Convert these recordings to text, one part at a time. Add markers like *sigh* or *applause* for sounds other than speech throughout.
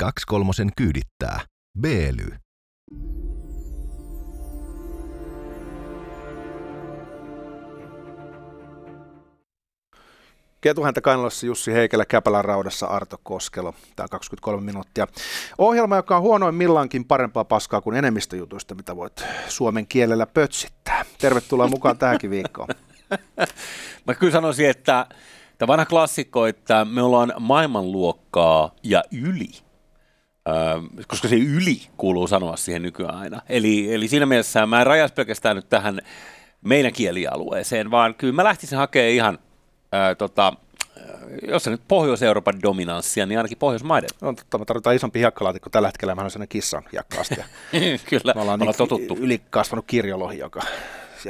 23 kyydittää. Beely. Ketuhäntä Kainalassa Jussi Heikelä, Käpälän raudassa Arto Koskelo. Tämä 23 minuuttia. Ohjelma, joka on huonoimmillaankin parempaa paskaa kuin enemmistöjutuista, mitä voit suomen kielellä pötsittää. Tervetuloa mukaan tähänkin viikkoon. *laughs* Mä kyllä sanoisin, että tämä vanha klassikko, että me ollaan maailmanluokkaa ja yli. Öö, koska se yli kuuluu sanoa siihen nykyään aina. Eli, eli siinä mielessä mä en rajaisi pelkästään nyt tähän meidän kielialueeseen, vaan kyllä mä lähtisin hakemaan ihan ää, tota, jos se nyt Pohjois-Euroopan dominanssia, niin ainakin Pohjoismaiden. On totta, me tarvitaan isompi hiekkalaatikko tällä hetkellä, mä olen sellainen kissan hiekkaastia. *laughs* Kyllä, me ollaan, me ollaan totuttu. Ylikasvanut kirjolohi, joka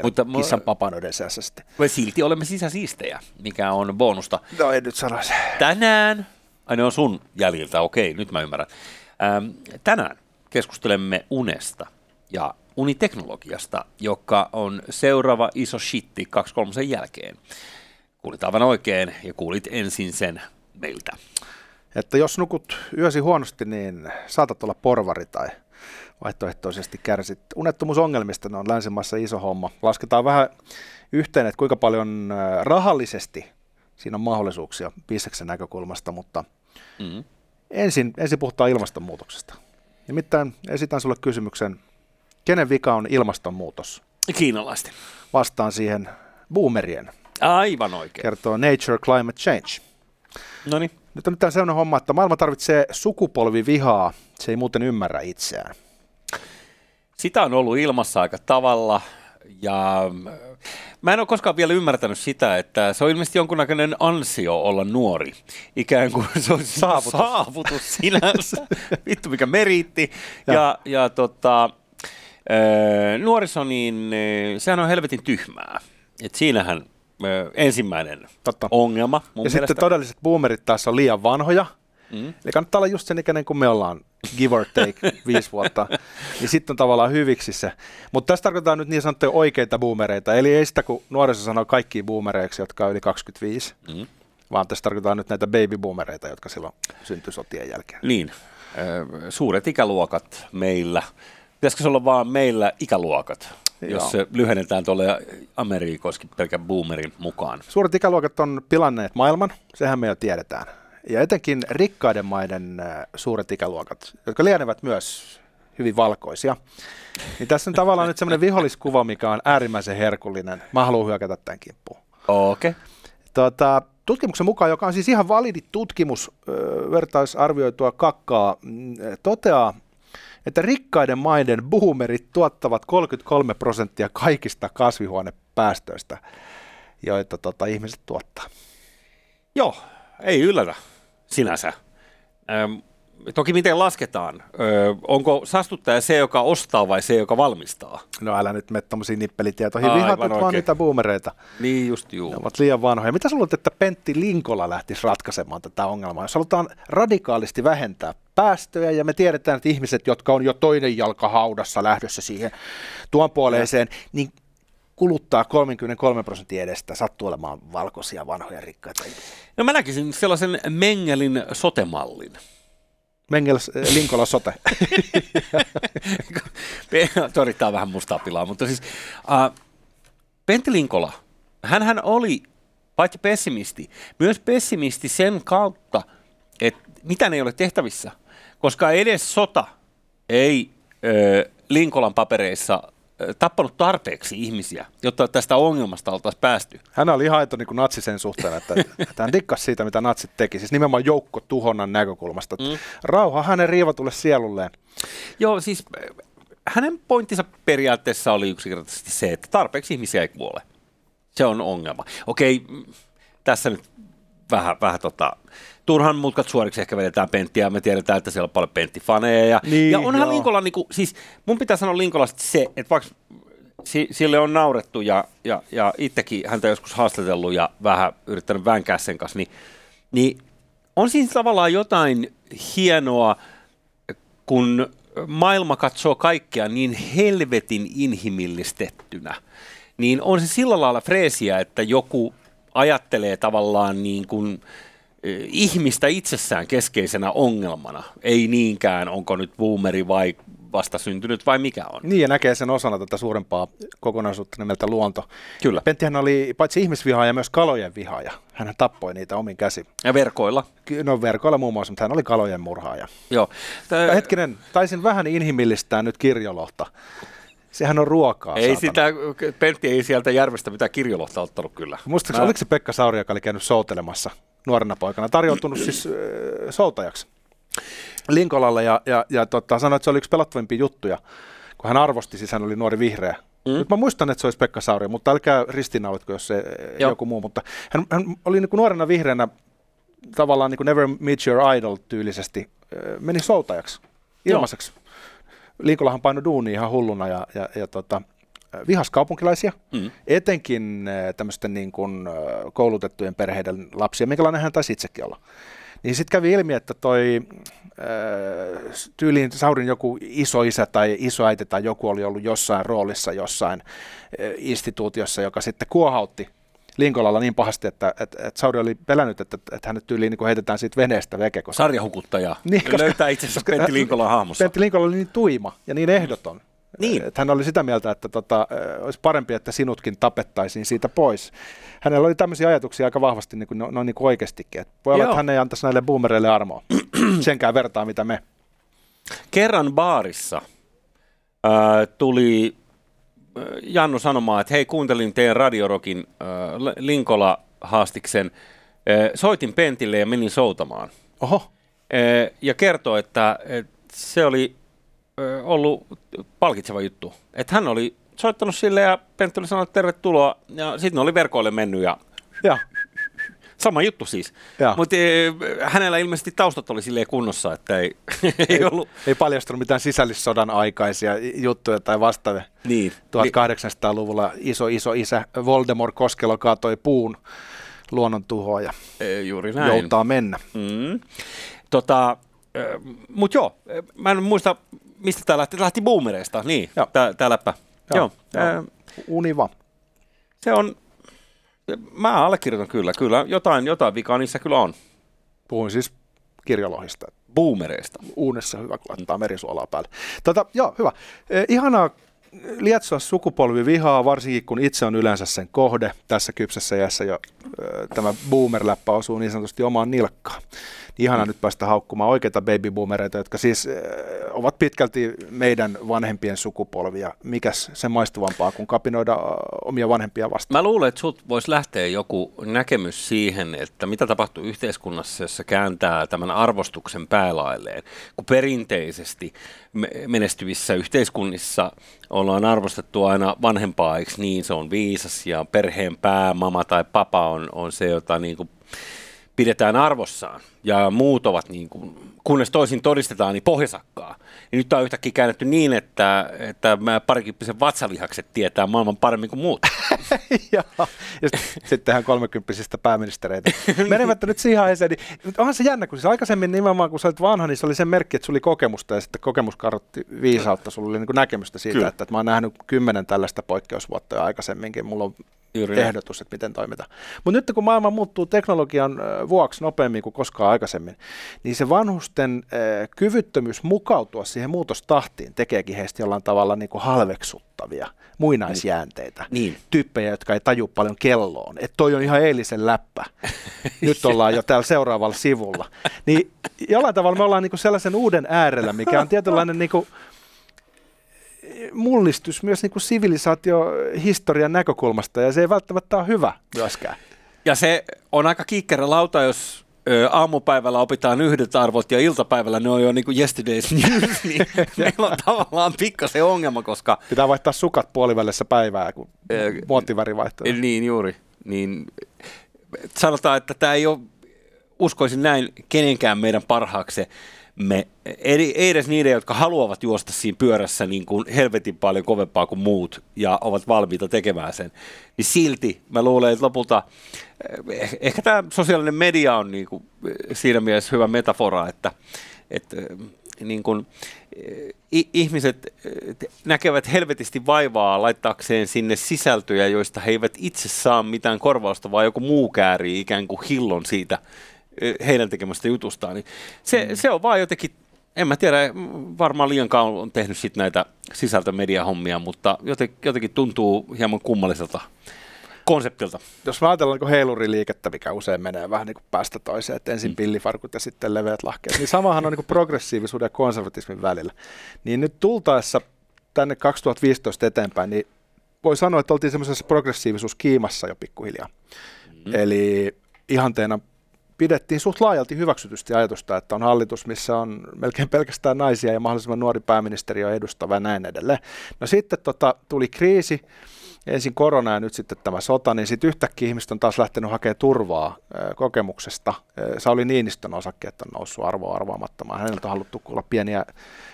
Mutta kissan papanoiden seassa sitten. Me silti olemme sisäsiistejä, mikä on bonusta. No en nyt sanoisi. Tänään, ai ne on sun jäljiltä, okei, nyt mä ymmärrän. Ähm, tänään keskustelemme unesta ja uniteknologiasta, joka on seuraava iso shitti 2.3 jälkeen. Kuulit aivan oikein ja kuulit ensin sen meiltä. Että jos nukut yösi huonosti, niin saatat olla porvari tai vaihtoehtoisesti kärsit unettomuusongelmista. Ne on länsimaissa iso homma. Lasketaan vähän yhteen, että kuinka paljon äh, rahallisesti siinä on mahdollisuuksia bisneksen näkökulmasta, mutta mm-hmm. Ensin, ensin puhutaan ilmastonmuutoksesta. Nimittäin esitän sulle kysymyksen, kenen vika on ilmastonmuutos? Kiinalaisten. Vastaan siihen boomerien. Aivan oikein. Kertoo Nature Climate Change. No niin. Nyt on nyt sellainen homma, että maailma tarvitsee sukupolvivihaa. Se ei muuten ymmärrä itseään. Sitä on ollut ilmassa aika tavalla. Ja mä en ole koskaan vielä ymmärtänyt sitä, että se on ilmeisesti jonkunnäköinen ansio olla nuori. Ikään kuin se on saavutus, saavutus sinänsä. *laughs* Vittu mikä meriitti. Ja, ja, ja tota, nuoriso, niin sehän on helvetin tyhmää. Et siinähän ensimmäinen Totta. ongelma. Mun ja mielestä. sitten todelliset boomerit taas on liian vanhoja. Mm. Eli kannattaa olla just sen ikäinen kuin me ollaan, give or take, *laughs* viisi vuotta. Niin sitten on tavallaan hyviksi se. Mutta tässä tarkoitetaan nyt niin sanottuja oikeita boomereita. Eli ei sitä, kun nuoriso sanoo kaikki boomereiksi, jotka on yli 25. Mm. Vaan tässä tarkoitetaan nyt näitä baby boomereita, jotka silloin syntyi sotien jälkeen. Niin. Suuret ikäluokat meillä. Pitäisikö se olla vaan meillä ikäluokat? jos se lyhennetään tuolle Amerikoskin pelkän boomerin mukaan. Suuret ikäluokat on pilanneet maailman, sehän me jo tiedetään. Ja etenkin rikkaiden maiden äh, suuret ikäluokat, jotka lienevät myös hyvin valkoisia. Niin tässä on tavallaan nyt semmoinen viholliskuva, mikä on äärimmäisen herkullinen. Mä haluan hyökätä tämän kimppuun. Okei. Okay. Tuota, tutkimuksen mukaan, joka on siis ihan validi tutkimus, vertaisarvioitua kakkaa, mm, toteaa, että rikkaiden maiden boomerit tuottavat 33 prosenttia kaikista kasvihuonepäästöistä, joita tota, ihmiset tuottaa. Joo, ei yllätä sinänsä. Ähm, toki miten lasketaan? Öö, onko saastuttaja se, joka ostaa vai se, joka valmistaa? No älä nyt mene tuommoisiin nippelitietoihin. Vihaat nyt vaan niitä boomereita. Niin just juu. Ne ovat liian vanhoja. Mitä luulet, että Pentti Linkola lähtisi ratkaisemaan tätä ongelmaa? Jos halutaan radikaalisti vähentää päästöjä ja me tiedetään, että ihmiset, jotka on jo toinen jalka haudassa lähdössä siihen tuon puoleeseen, niin kuluttaa 33 prosenttia edestä, sattuu olemaan valkoisia, vanhoja, rikkaita. No mä näkisin sellaisen Mengelin sotemallin. Mengels Linkola sote. *laughs* Torittaa vähän mustaa pilaa, mutta siis uh, Pentti Linkola, hän oli paitsi pessimisti, myös pessimisti sen kautta, että mitä ei ole tehtävissä, koska edes sota ei ö, Linkolan papereissa tappanut tarpeeksi ihmisiä, jotta tästä ongelmasta oltaisiin päästy. Hän oli ihan niin kuin natsi sen suhteen, että, että hän dikkasi siitä, mitä natsit teki, siis nimenomaan joukko tuhonnan näkökulmasta. Mm. Rauha hänen riivatulle sielulleen. Joo, siis hänen pointtinsa periaatteessa oli yksinkertaisesti se, että tarpeeksi ihmisiä ei kuole. Se on ongelma. Okei, tässä nyt vähän, vähän tota, turhan mutkat suoriksi ehkä vedetään penttiä, me tiedetään, että siellä on paljon penttifaneja. Ja, niin, ja onhan joo. Linkola, niin kuin, siis mun pitää sanoa Linkolasta se, että vaikka si, sille on naurettu ja, ja, ja itsekin häntä joskus haastatellut ja vähän yrittänyt vänkää sen kanssa, niin, niin on siinä tavallaan jotain hienoa, kun maailma katsoo kaikkea niin helvetin inhimillistettynä, niin on se sillä lailla freesiä, että joku ajattelee tavallaan niin kuin ihmistä itsessään keskeisenä ongelmana, ei niinkään onko nyt boomeri vai vastasyntynyt vai mikä on. Niin, ja näkee sen osana tätä suurempaa kokonaisuutta nimeltä luonto. Kyllä. Penttihän oli paitsi ihmisvihaaja, myös kalojen vihaaja. Hän tappoi niitä omin käsi. Ja verkoilla. No verkoilla muun muassa, mutta hän oli kalojen murhaaja. Joo. Tää... Hetkinen, taisin vähän inhimillistää nyt kirjolohta. Sehän on ruokaa. Ei saatana. sitä, Pentti ei sieltä järvestä mitään kirjolohta ottanut kyllä. Muistaakseni, Mä- oliko se Pekka Sauri, joka oli käynyt soutelemassa nuorena poikana, tarjoutunut siis äh, soutajaksi Linkolalle ja, ja, ja tota, sanoi, että se oli yksi pelottavimpia juttuja, kun hän arvosti, siis hän oli nuori vihreä. Mm. Nyt mä muistan, että se olisi Pekka Sauri, mutta älkää ristiinnaulitko, jos se Joo. Joku muu. Mutta hän, hän oli niin kuin nuorena vihreänä tavallaan niin kuin Never Meet Your Idol tyylisesti, meni soutajaksi ilmaiseksi. Linkolahan painoi duuni ihan hulluna ja, ja, ja tota, vihas kaupunkilaisia, Mm. etenkin äh, tämmöisten niin kuin, äh, koulutettujen perheiden lapsia, minkälainen hän taisi itsekin olla. Niin sitten kävi ilmi, että toi äh, tyyliin Saurin joku isoisä tai isoäiti tai joku oli ollut jossain roolissa jossain äh, instituutiossa, joka sitten kuohautti Linkolalla niin pahasti, että, että, että Sauri oli pelännyt, että, että hänet tyyliin niin kuin heitetään siitä veneestä veke, koska Sarjahukuttaja. Niin, koska- Löytää itsensä koska- Pentti Linkolan hahmossa. Pentti Linkola oli niin tuima ja niin ehdoton. Niin. Että hän oli sitä mieltä, että tota, olisi parempi, että sinutkin tapettaisiin siitä pois. Hänellä oli tämmöisiä ajatuksia aika vahvasti niin kuin, no, no niin kuin oikeastikin. Että voi olla, Joo. että hän ei antaisi näille boomereille armoa. *clears throat* Senkään vertaa, mitä me. Kerran baarissa ää, tuli Jannu sanomaan, että hei kuuntelin teidän radiorokin ää, L- Linkola-haastiksen, ää, soitin Pentille ja menin soutamaan. Oho, Ää, ja kertoi, että, se oli ää, ollut palkitseva juttu. Että hän oli soittanut sille ja Pentti oli sanonut tervetuloa ja sitten ne oli verkoille mennyt ja ja, sama juttu siis. Mutta hänellä ilmeisesti taustat oli silleen kunnossa, että *laughs* ei, ei ollut. ei paljastunut mitään sisällissodan aikaisia juttuja tai vastaavia. Niin. 1800-luvulla iso iso isä Voldemort Koskelo kaatoi puun luonnon tuhoa ja Ei, Juuri näin. joutaa mennä. Mm. Tota, mutta joo, ö, mä en muista, mistä tämä lähti. Lähti boomereista, niin, tää läppä. Joo, Joo, joo. Univa. se on, mä allekirjoitan kyllä, kyllä, jotain, jotain vikaa niissä kyllä on. Puhuin siis kirjolohista. Boomereista. uunissa hyvä, kun laittaa merisuolaa päälle. Tota, joo, hyvä. Eh, ihanaa lietsoa sukupolvivihaa, varsinkin kun itse on yleensä sen kohde. Tässä kypsässä iässä jo ö, tämä boomer-läppä osuu niin sanotusti omaan nilkkaan. Ihana nyt päästä haukkumaan oikeita babyboomereita, jotka siis ö, ovat pitkälti meidän vanhempien sukupolvia. Mikäs se maistuvampaa kuin kapinoida ö, omia vanhempia vastaan? Mä luulen, että sut voisi lähteä joku näkemys siihen, että mitä tapahtuu yhteiskunnassa, jossa kääntää tämän arvostuksen päälailleen. Kun perinteisesti me- menestyvissä yhteiskunnissa ollaan arvostettu aina vanhempaa, eikö niin, se on viisas ja perheen pää, mama tai papa on, on se, jota niin kuin pidetään arvossaan ja muut ovat niin kuin, kunnes toisin todistetaan, niin pohjasakkaa. Niin nyt on yhtäkkiä käännetty niin, että, että mä parikymppisen vatsalihakset tietää maailman paremmin kuin muut. *laughs* ja ja sit- sittenhän kolmekymppisistä pääministereitä. *laughs* Menemättä nyt siihen aiheeseen, niin onhan se jännä, kun siis aikaisemmin nimenomaan, kun sä olit vanha, niin se oli sen merkki, että sulla oli kokemusta ja sitten kokemus kartoitti viisautta, sulla oli niin näkemystä siitä, Kyllä. että, että mä oon nähnyt kymmenen tällaista poikkeusvuotta jo aikaisemmin, mulla on Juuri ehdotus, että miten toimitaan. Mutta nyt kun maailma muuttuu teknologian vuoksi nopeammin kuin koskaan aikaisemmin, niin se vanhusten kyvyttömyys mukautua siihen muutostahtiin tekeekin heistä jollain tavalla niin kuin halveksuttavia muinaisjäänteitä. Niin. Tyyppejä, jotka ei taju paljon kelloon. Että toi on ihan eilisen läppä. *laughs* Nyt ollaan jo täällä seuraavalla sivulla. Niin jollain tavalla me ollaan niin kuin sellaisen uuden äärellä, mikä on tietynlainen niin kuin mullistus myös niin kuin sivilisaatiohistorian näkökulmasta, ja se ei välttämättä ole hyvä myöskään. Ja se on aika kiikkerä lauta, jos aamupäivällä opitaan yhdet arvot ja iltapäivällä ne on jo niin kuin yesterday's news, niin *laughs* meillä on tavallaan pikkasen ongelma, koska Pitää vaihtaa sukat puolivälissä päivää, kun Ö, muotiväri vaihtuu. niin juuri, niin sanotaan, että tämä ei ole, uskoisin näin, kenenkään meidän parhaaksi me, ei, ei edes niiden, jotka haluavat juosta siinä pyörässä niin kuin helvetin paljon kovempaa kuin muut ja ovat valmiita tekemään sen, niin silti mä luulen, että lopulta eh, ehkä tämä sosiaalinen media on niin kuin siinä mielessä hyvä metafora, että, että eh, niin kuin, eh, ihmiset eh, näkevät helvetisti vaivaa laittaakseen sinne sisältöjä, joista he eivät itse saa mitään korvausta, vaan joku muu käärii ikään kuin hillon siitä heidän tekemästä jutustaan, niin se, mm. se on vaan jotenkin, en mä tiedä, varmaan liian kauan on tehnyt sit näitä sisältömediahommia, mutta jotenkin, jotenkin tuntuu hieman kummalliselta konseptilta. Jos mä ajatellaan niin heiluriliikettä, mikä usein menee vähän niin kuin päästä toiseen, että ensin mm. pillifarkut ja sitten leveät lahkeet, niin samahan on niin kuin progressiivisuuden ja konservatismin välillä. Niin nyt tultaessa tänne 2015 eteenpäin, niin voi sanoa, että oltiin semmoisessa progressiivisuuskiimassa jo pikkuhiljaa. Mm. Eli ihanteena pidettiin suht laajalti hyväksytysti ajatusta, että on hallitus, missä on melkein pelkästään naisia ja mahdollisimman nuori pääministeri on edustava ja näin edelleen. No sitten tota, tuli kriisi, ensin korona ja nyt sitten tämä sota, niin sitten yhtäkkiä ihmiset on taas lähtenyt hakemaan turvaa kokemuksesta. Sauli Niinistön osakkeet on noussut arvoa arvaamattomaan. Häneltä on haluttu kuulla pieniä,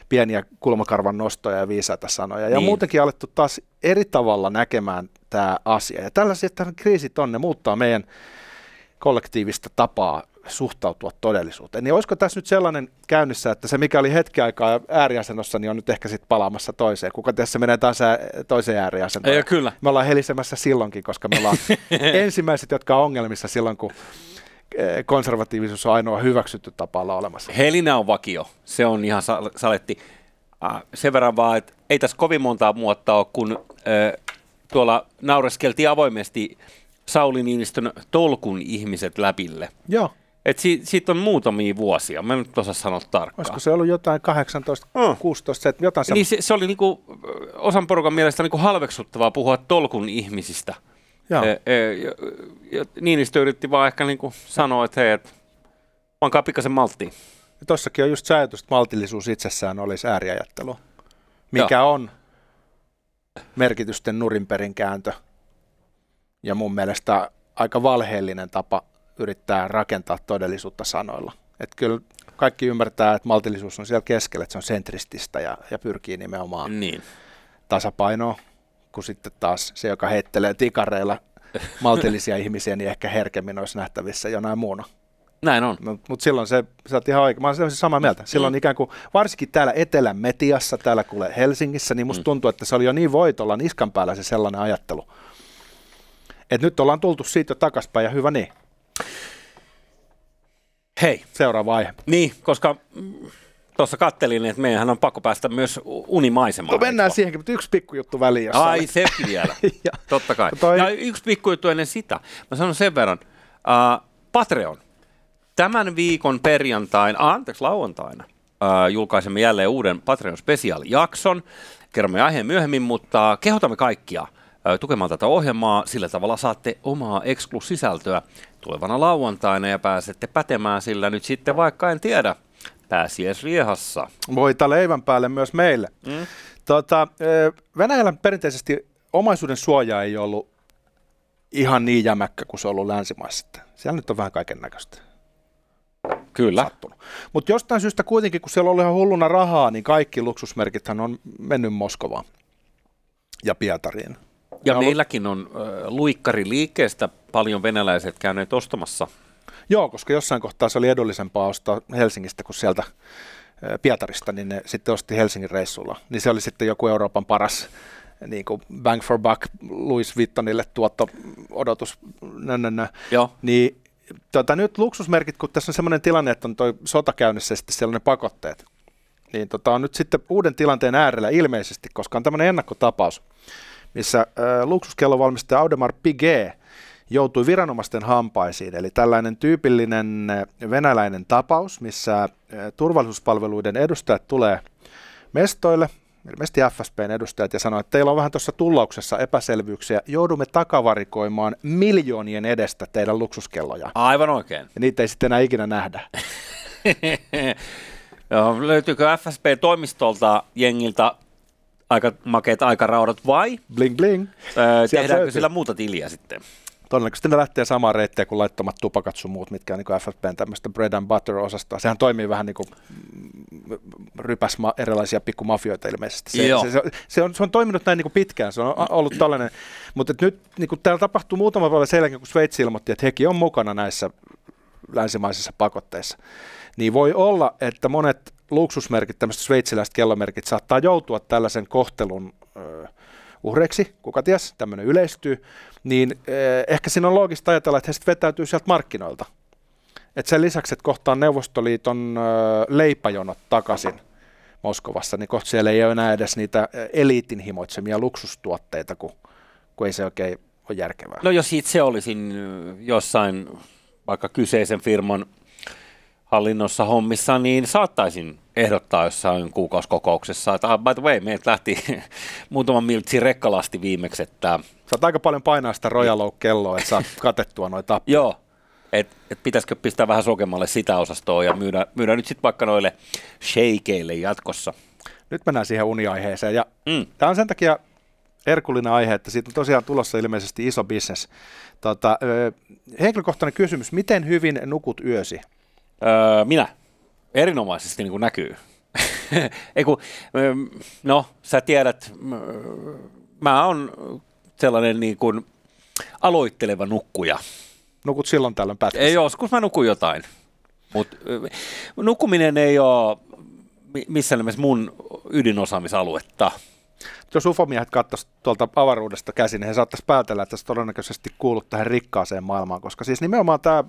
pieniä kulmakarvan nostoja ja viisaita sanoja. Ja niin. muutenkin alettu taas eri tavalla näkemään tämä asia. Ja tällaiset kriisit on, ne muuttaa meidän kollektiivista tapaa suhtautua todellisuuteen. Niin olisiko tässä nyt sellainen käynnissä, että se mikä oli hetki aikaa ääriasennossa, niin on nyt ehkä sitten palaamassa toiseen. Kuka tässä menee taas toiseen ääriasentoon? Ei, kyllä. Me ollaan helisemässä silloinkin, koska me ollaan *laughs* ensimmäiset, jotka on ongelmissa silloin, kun eh, konservatiivisuus on ainoa hyväksytty tapa olla olemassa. Helinä on vakio. Se on ihan saletti. Sen verran vaan, että ei tässä kovin montaa muotta ole, kun tuolla naureskeltiin avoimesti Sauli Niinistön tolkun ihmiset läpille. Joo. Et si- siitä on muutamia vuosia, mä en nyt osaa sanoa tarkkaan. Olisiko se ollut jotain 18, mm. 16, 17, jotain se... Niin se, se oli niinku, osan porukan mielestä niinku halveksuttavaa puhua tolkun ihmisistä. Joo. E, e, ja, ja Niinistö yritti vaan ehkä niinku sanoa, että hei, et, pankaa pikkasen malttiin. Tuossakin on just se ajatus, että maltillisuus itsessään olisi ääriajattelu, mikä Joo. on merkitysten nurinperin kääntö. Ja mun mielestä aika valheellinen tapa yrittää rakentaa todellisuutta sanoilla. Et kyllä kaikki ymmärtää, että maltillisuus on siellä keskellä, että se on sentrististä ja, ja pyrkii nimenomaan niin. tasapainoon, kun sitten taas se, joka heittelee tikareilla *laughs* maltillisia ihmisiä, niin ehkä herkemmin olisi nähtävissä jonain muuna. Näin on. Mutta mut silloin se, sä oot ihan oikein, mä olen samaa mieltä. Silloin mm. ikään kuin, varsinkin täällä Etelän mediassa, täällä kuule Helsingissä, niin musta mm. tuntuu, että se oli jo niin voitolla niskan päällä se sellainen ajattelu. Että nyt ollaan tultu siitä takaspäin ja hyvä niin. Hei. Seuraava aihe. Niin, koska tuossa kattelin, että meidän on pakko päästä myös unimaisemaan. No mennään siihenkin, mutta yksi pikkujuttu väliin. Ai, oli. sekin vielä. *laughs* ja, Totta kai. Toi... Ja yksi pikkujuttu ennen sitä. Mä sanon sen verran. Uh, Patreon. Tämän viikon perjantain, anteeksi lauantaina, uh, julkaisemme jälleen uuden Patreon jakson. Kerromme aiheen myöhemmin, mutta kehotamme kaikkia tukemaan tätä ohjelmaa. Sillä tavalla saatte omaa eksklusisältöä tulevana lauantaina ja pääsette pätemään sillä nyt sitten vaikka en tiedä, pääsiäis riehassa. Voita leivän päälle myös meille. Mm. Tota, Venäjällä perinteisesti omaisuuden suoja ei ollut ihan niin jämäkkä kuin se on ollut länsimaissa. Siellä nyt on vähän kaiken näköistä. Kyllä. Mutta jostain syystä kuitenkin, kun siellä oli ihan hulluna rahaa, niin kaikki luksusmerkithän on mennyt Moskovaan ja Pietariin. Ja meilläkin on äh, luikkariliikkeestä paljon venäläiset käyneet ostamassa. Joo, koska jossain kohtaa se oli edullisempaa ostaa Helsingistä kuin sieltä Pietarista, niin ne sitten osti Helsingin reissulla. Niin se oli sitten joku Euroopan paras niin kuin bang for buck Louis Vuittonille tuotto-odotus. Nö, nö, nö. Joo. Niin tota, nyt luksusmerkit, kun tässä on sellainen tilanne, että on toi sota käynnissä ja sitten siellä on ne pakotteet, niin tota, on nyt sitten uuden tilanteen äärellä ilmeisesti, koska on tämmöinen ennakkotapaus, missä äh, luksuskellovalmistaja Audemars Piguet joutui viranomaisten hampaisiin. Eli tällainen tyypillinen venäläinen tapaus, missä turvallisuuspalveluiden edustajat tulee mestoille, ilmeisesti FSPn edustajat, ja sanoo, että teillä on vähän tuossa tullauksessa epäselvyyksiä, joudumme takavarikoimaan miljoonien edestä teidän luksuskelloja. Aivan oikein. Ja niitä ei sitten enää ikinä nähdä. *laughs* Joo, löytyykö FSP-toimistolta jengiltä aika makeat aikaraudat vai? Bling bling. Öö, tehdäänkö sillä muuta tiliä sitten? Todennäköisesti ne lähtee samaa reittiä kuin laittomat tupakat sun muut, mitkä on niin FFPn tämmöistä bread and butter-osasta. Sehän toimii vähän niin kuin rypäs ma- erilaisia pikkumafioita ilmeisesti. Se, se, se, se, on, se on toiminut näin niin kuin pitkään, se on ollut tällainen. Mutta nyt niin kuin täällä tapahtuu muutama päivä sen jälkeen, kun Sveitsi ilmoitti, että hekin on mukana näissä länsimaisissa pakotteissa. Niin voi olla, että monet luksusmerkit, tämmöiset sveitsiläiset kellomerkit, saattaa joutua tällaisen kohtelun ö, uhreiksi, kuka ties, tämmöinen yleistyy, niin ehkä siinä on loogista ajatella, että he sitten vetäytyy sieltä markkinoilta. että sen lisäksi, että kohta on Neuvostoliiton ö, leipäjonot takaisin Moskovassa, niin kohta siellä ei ole enää edes niitä eliitin himoitsemia luksustuotteita, kun, kun ei se oikein ole järkevää. No jos itse olisin jossain vaikka kyseisen firman hallinnossa hommissa, niin saattaisin ehdottaa jossain kuukausikokouksessa, että ah, by the way, meiltä lähti *laughs* muutama miltsi rekkalasti viimeksi, että Saat aika paljon painaa sitä Royal kelloa että saat *laughs* katettua noita joo, että et pitäisikö pistää vähän sokemmalle sitä osastoa ja myydä, myydä nyt sitten vaikka noille shakeille jatkossa. Nyt mennään siihen uniaiheeseen. Ja Mm. Tämä on sen takia herkullinen aihe, että siitä on tosiaan tulossa ilmeisesti iso bisnes. Tota, henkilökohtainen kysymys, miten hyvin nukut yösi? Öö, minä. Erinomaisesti niin kuin näkyy. *laughs* Ei kun, öö, no, sä tiedät, öö, mä oon sellainen niin kuin aloitteleva nukkuja. Nukut silloin tällöin pätkässä. Ei joskus mä nukun jotain. Mutta nukkuminen ei ole mi- missään nimessä mun ydinosaamisaluetta. Jos ufomiehet katsoisivat tuolta avaruudesta käsin, niin he saattaisi päätellä, että se todennäköisesti kuulut tähän rikkaaseen maailmaan, koska siis nimenomaan tämä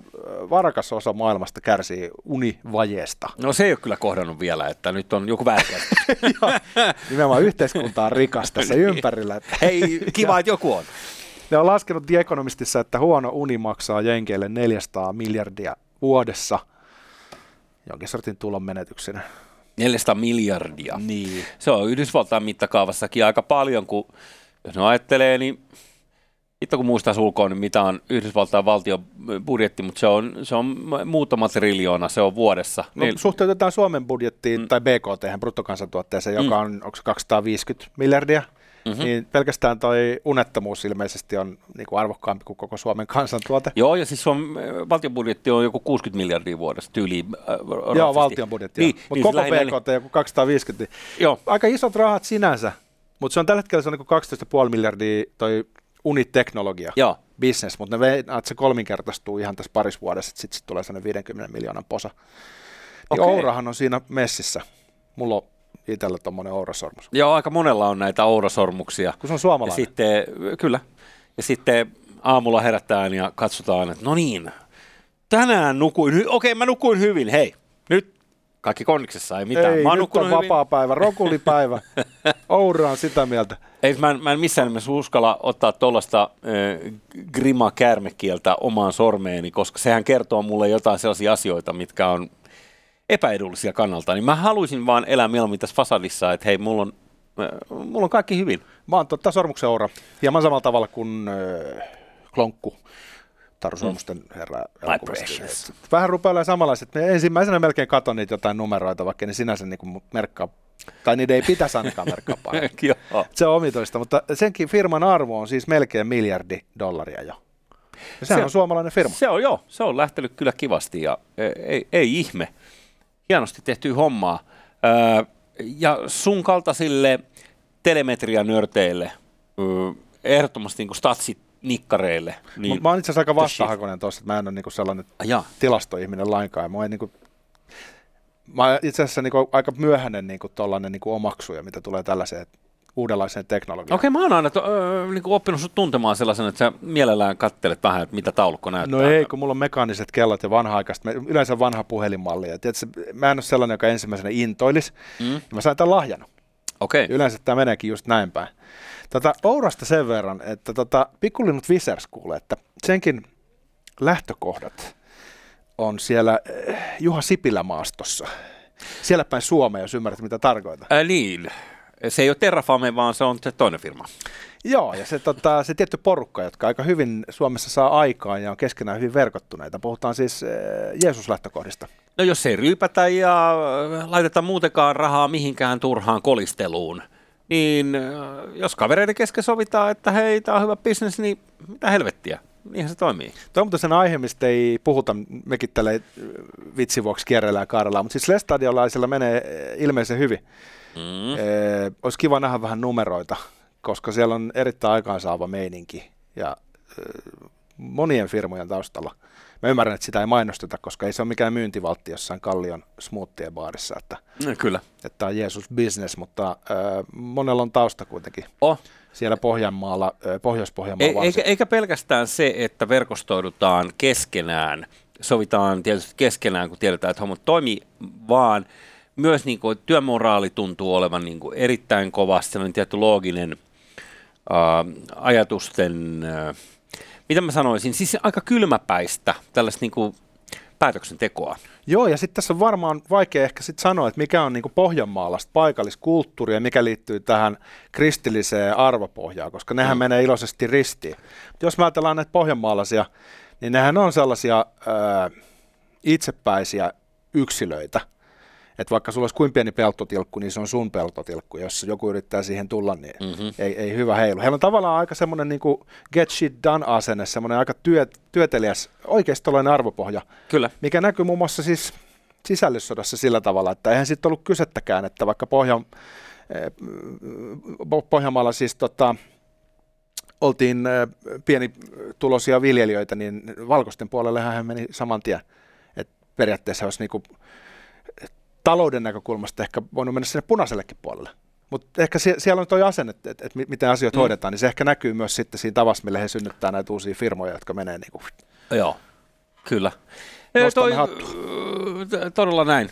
varakas osa maailmasta kärsii univajeesta. No se ei ole kyllä kohdannut vielä, että nyt on joku väärinkäsitys. *laughs* *laughs* Nimenomaan yhteiskunta on rikas tässä ympärillä. Että Hei, kiva, että joku on. Ne on laskenut The Economistissa, että huono uni maksaa Jenkeille 400 miljardia vuodessa jonkin sortin tulon menetyksenä. 400 miljardia. Niin. Se on Yhdysvaltain mittakaavassakin aika paljon, kun jos ne ajattelee, niin itse kun muistaa ulkoon, niin mitä on Yhdysvaltain valtion budjetti, mutta se on, se on muutama triljoona, se on vuodessa. No, Niin- suhteutetaan Suomen budjettiin mm. tai BKT, bruttokansantuotteeseen, joka Mm. on onko se 250 miljardia. Mm-hmm. niin pelkästään toi unettomuus ilmeisesti on niin kuin arvokkaampi kuin koko Suomen kansantuote. Joo, ja siis Suomen äh, valtion budjetti on joku 60 miljardia vuodessa tyyliin. Äh, Joo, valtion budjetti. Niin, Niin, mutta niin koko lähinnä- BKT joku 250. Niin Joo, aika isot rahat sinänsä, mutta se on tällä hetkellä se on niin 12,5 miljardia toi uniteknologia. joo. business, mutta ne vei, että se kolminkertaistuu ihan tässä parissa vuodessa, että sitten sit tulee sellainen 50 miljoonan posa. Niin Okei. Ourahan on siinä messissä. Mulla on itsellä tuommoinen Ourasormus. Joo, aika monella on näitä ourasormuksia. Kun se on Ja suomalainen. sitten, kyllä. Ja sitten aamulla herätään ja katsotaan, että no niin, tänään nukuin, hy- okei mä nukuin hyvin, hei, nyt kaikki konniksessa, ei mitään. Ei, mä nyt on hyvin. vapaa päivä, rokulipäivä. *laughs* Oura on sitä mieltä. Ei, mä, en, mä en missään nimessä uskalla ottaa tuollaista äh, grima käärmekieltä omaan sormeeni, koska sehän kertoo mulle jotain sellaisia asioita, mitkä on epäedullisia kannalta. Niin mä haluaisin vaan elää mieluummin tässä fasadissa, että hei, mulla on, mulla on kaikki hyvin. Mä oon totta sormuksen Oura. Hieman samalla tavalla kuin äh, Klonkku. Taru herra elokuvasta. precious. Et Vähän rupeaa samanlaiset. Me ensimmäisenä melkein katon niitä jotain numeroita, vaikka ne sinänsä niin merkkaa, tai niiden ei pitäisi ainakaan merkkaa. *laughs* Se on omitoista, mutta senkin firman arvo on siis melkein miljardi dollaria jo. Ja sehän Se- on suomalainen firma. Se on joo, se on lähtenyt kyllä kivasti ja ei, ei, ei ihme. Hienosti tehty hommaa. Öö, ja sun kaltaisille telemetrianörteille, öö, ehdottomasti niin statsit nikkareille. Niin, Niin, mä oon itse asiassa aika vastahakoinen tuossa, että mä en ole niinku sellainen Ah, jaa. tilastoihminen lainkaan. Ja Mä, en niinku, mä oon itse asiassa niinku aika myöhäinen niinku tollainen niinku omaksuja, mitä tulee tällaiseen uudenlaiseen teknologiaan. Okei, mä oon aina to, öö, niin kuin oppinut sut tuntemaan sellaisen, että sä mielellään kattelet vähän, että mitä taulukko näyttää. No ei, kun mulla on mekaaniset kellot ja vanha-aikaista, me- yleensä vanha puhelinmalli. Ja tiedätkö, mä en ole sellainen, joka ensimmäisenä intoilisi. Mm? Mä sain tämän lahjana. Okei. Yleensä tämä meneekin just näin päin. Tätä Ourasta sen verran, että tota, Pikkulinnut Visers kuulee, että senkin lähtökohdat on siellä eh, Juha Sipilä maastossa. Siellä päin Suomea, jos ymmärrät mitä tarkoitan. Äh, niin. Se ei ole Terrafame, vaan se on se toinen firma. Joo, ja se, tota, se tietty porukka, jotka aika hyvin Suomessa saa aikaan ja on keskenään hyvin verkottuneita. Puhutaan siis eh, Jeesus-lähtökohdista. No jos ei ryypätä ja äh, laiteta muutenkaan rahaa mihinkään turhaan kolisteluun, niin äh, jos kavereiden kesken sovitaan, että hei, tämä on hyvä bisnes, niin mitä helvettiä, niinhän se toimii. Tuo on muuten sen aihe, mistä ei puhuta, mekin tällä eh, vitsin vuoksi kierrellään ja kaarellaan, mutta siis Lestadiolaisilla menee eh, ilmeisen hyvin. Mm. Ee, olisi kiva nähdä vähän numeroita, koska siellä on erittäin aikaansaava meininki ja ö, monien firmojen taustalla. Mä ymmärrän, että sitä ei mainosteta, koska ei se ole mikään myyntivaltti jossain Kallion smoothie baarissa, että No, Kyllä. että tämä on Jeesus business, mutta ö, monella on tausta kuitenkin Oh. siellä Pohjanmaalla, Pohjois-Pohjanmaalla. eikä, eikä pelkästään se, että verkostoidutaan keskenään sovitaan tietysti keskenään, kun tiedetään, että hommat toimii, vaan myös niin kuin, työmoraali tuntuu olevan niin kuin, erittäin kovasti, sellainen tietty looginen äh, ajatusten, äh, mitä mä sanoisin, siis aika kylmäpäistä tällaista niin kuin, päätöksentekoa. Joo, ja sitten tässä on varmaan vaikea ehkä sitten sanoa, että mikä on niinku pohjanmaalaista paikalliskulttuuria ja mikä liittyy tähän kristilliseen arvopohjaan, koska nehän mm. menee iloisesti ristiin. Jos me ajatellaan näitä pohjanmaalaisia, niin nehän on sellaisia ää, itsepäisiä yksilöitä, että vaikka sulla olisi kuin pieni peltotilkku, niin se on sun peltotilkku. Jos joku yrittää siihen tulla, niin mm-hmm. ei, ei hyvä heilu. Heillä on tavallaan aika semmoinen niin get shit done asenne, semmoinen aika työ, työtelijäs, oikeistolainen arvopohja, Kyllä. mikä näkyy muun muassa siis sisällissodassa sillä tavalla, että eihän sitten ollut kysettäkään, että vaikka Pohjan, eh, Pohjanmaalla siis tota, oltiin eh, pieni tulosia viljelijöitä, niin valkoisten puolelle hän meni saman tien. Et periaatteessa olisi niinku talouden näkökulmasta ehkä voinut mennä sinne punaisellekin puolelle. Mutta ehkä sie- siellä on tuo asenne, että et, et miten asiat mm. hoidetaan, niin se ehkä näkyy myös sitten siinä tavassa, millä he synnyttää näitä uusia firmoja, jotka menee niin kuin... Joo, kyllä. Toi, todella näin.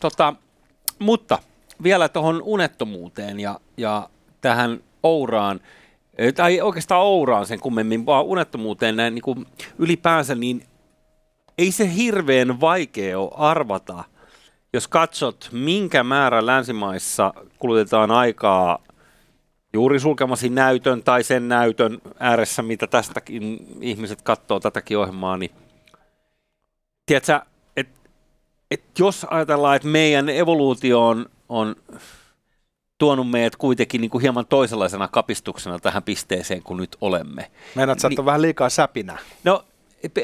Tota, mutta vielä tuohon unettomuuteen ja, ja tähän Ouraan, tai oikeastaan Ouraan sen kummemmin, vaan unettomuuteen näin niin kuin ylipäänsä, niin ei se hirveän vaikea ole arvata, jos katsot, minkä määrä länsimaissa kulutetaan aikaa juuri sulkemasi näytön tai sen näytön ääressä, mitä tästäkin ihmiset katsoo tätäkin ohjelmaa, niin tiedätkö, että et jos ajatellaan, että meidän evoluutio on, on tuonut meidät kuitenkin niin kuin hieman toisenlaisena kapistuksena tähän pisteeseen, kun nyt olemme. Meinaat, että niin, vähän liikaa säpinä. No,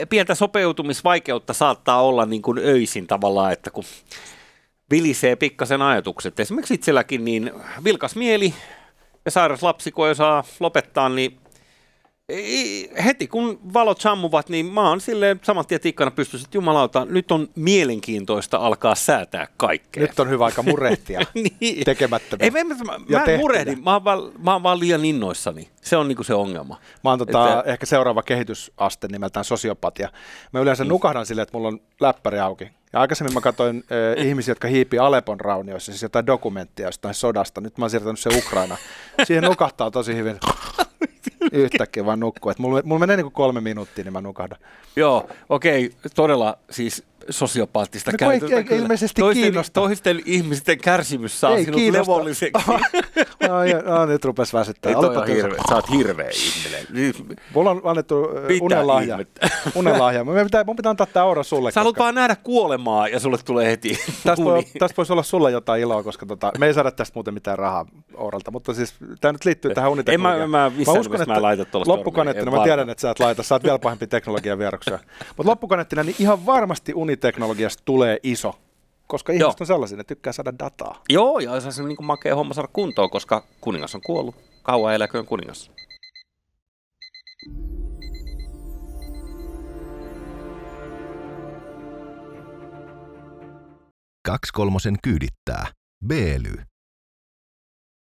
pientä sopeutumisvaikeutta saattaa olla niin kuin öisin tavallaan, että kun vilisee pikkasen ajatukset. Esimerkiksi itselläkin niin vilkas mieli ja sairas lapsi, kun ei saa lopettaa, niin heti kun valot sammuvat, niin mä oon silleen saman tien tikkana pystyssä, että jumalauta, nyt on mielenkiintoista alkaa säätää kaikkea. Nyt on hyvä aika murehtia *laughs* niin. tekemättä. Ei, mä, mä, mä en murehdi, mä oon, vaan, mä oon vaan liian innoissani. Se on niinku se ongelma. Mä oon tota, että... ehkä seuraava kehitysaste nimeltään sosiopatia. Mä yleensä mm. nukahdan silleen, että mulla on läppäri auki. Ja aikaisemmin mä katsoin äh, *laughs* ihmisiä, jotka hiipi Alepon raunioissa, siis jotain dokumenttia jostain sodasta. Nyt mä oon siirtänyt se Ukraina. Siihen nukahtaa tosi hyvin *laughs* *laughs* yhtäkkiä vaan nukkuu. Et mulla, mulla menee niin kolme minuuttia, niin mä nukahdan. Joo, okei, okay, todella siis sosiopaattista no, käytöstä. Ei, ei, ilmeisesti toisten, kiinnosta. Toisten ihmisten kärsimys saa ei sinut kiinnosta. levolliseksi. no, ja, no, nyt rupes väsyttää. Ei hirve, sä oot hirveä ihminen. Mulla on annettu unenlahja. *laughs* unenlahja. Mun pitää, mun pitää antaa tää aura sulle. Sä haluat vaan nähdä kuolemaa ja sulle tulee heti Tästä, voi, tästä voisi olla sulle jotain iloa, koska tota, me ei saada tästä muuten mitään rahaa Ouralta, mutta siis tämä nyt liittyy tähän uniteknologiaan. En mä, mä, mä uskon, että mä laitan loppukanettina, mä tiedän, että sä et laita, sä oot vielä pahempi teknologian vieroksia. Mutta loppukanettina, niin ihan varmasti uniteknologiasta tulee iso koska ihmiset Joo. on sellaisia, ne tykkää saada dataa. Joo, ja se on niin makea homma saada kuntoon, koska kuningas on kuollut. Kauan eläköön kuningas. Kaksi kolmosen kyydittää. B-ly.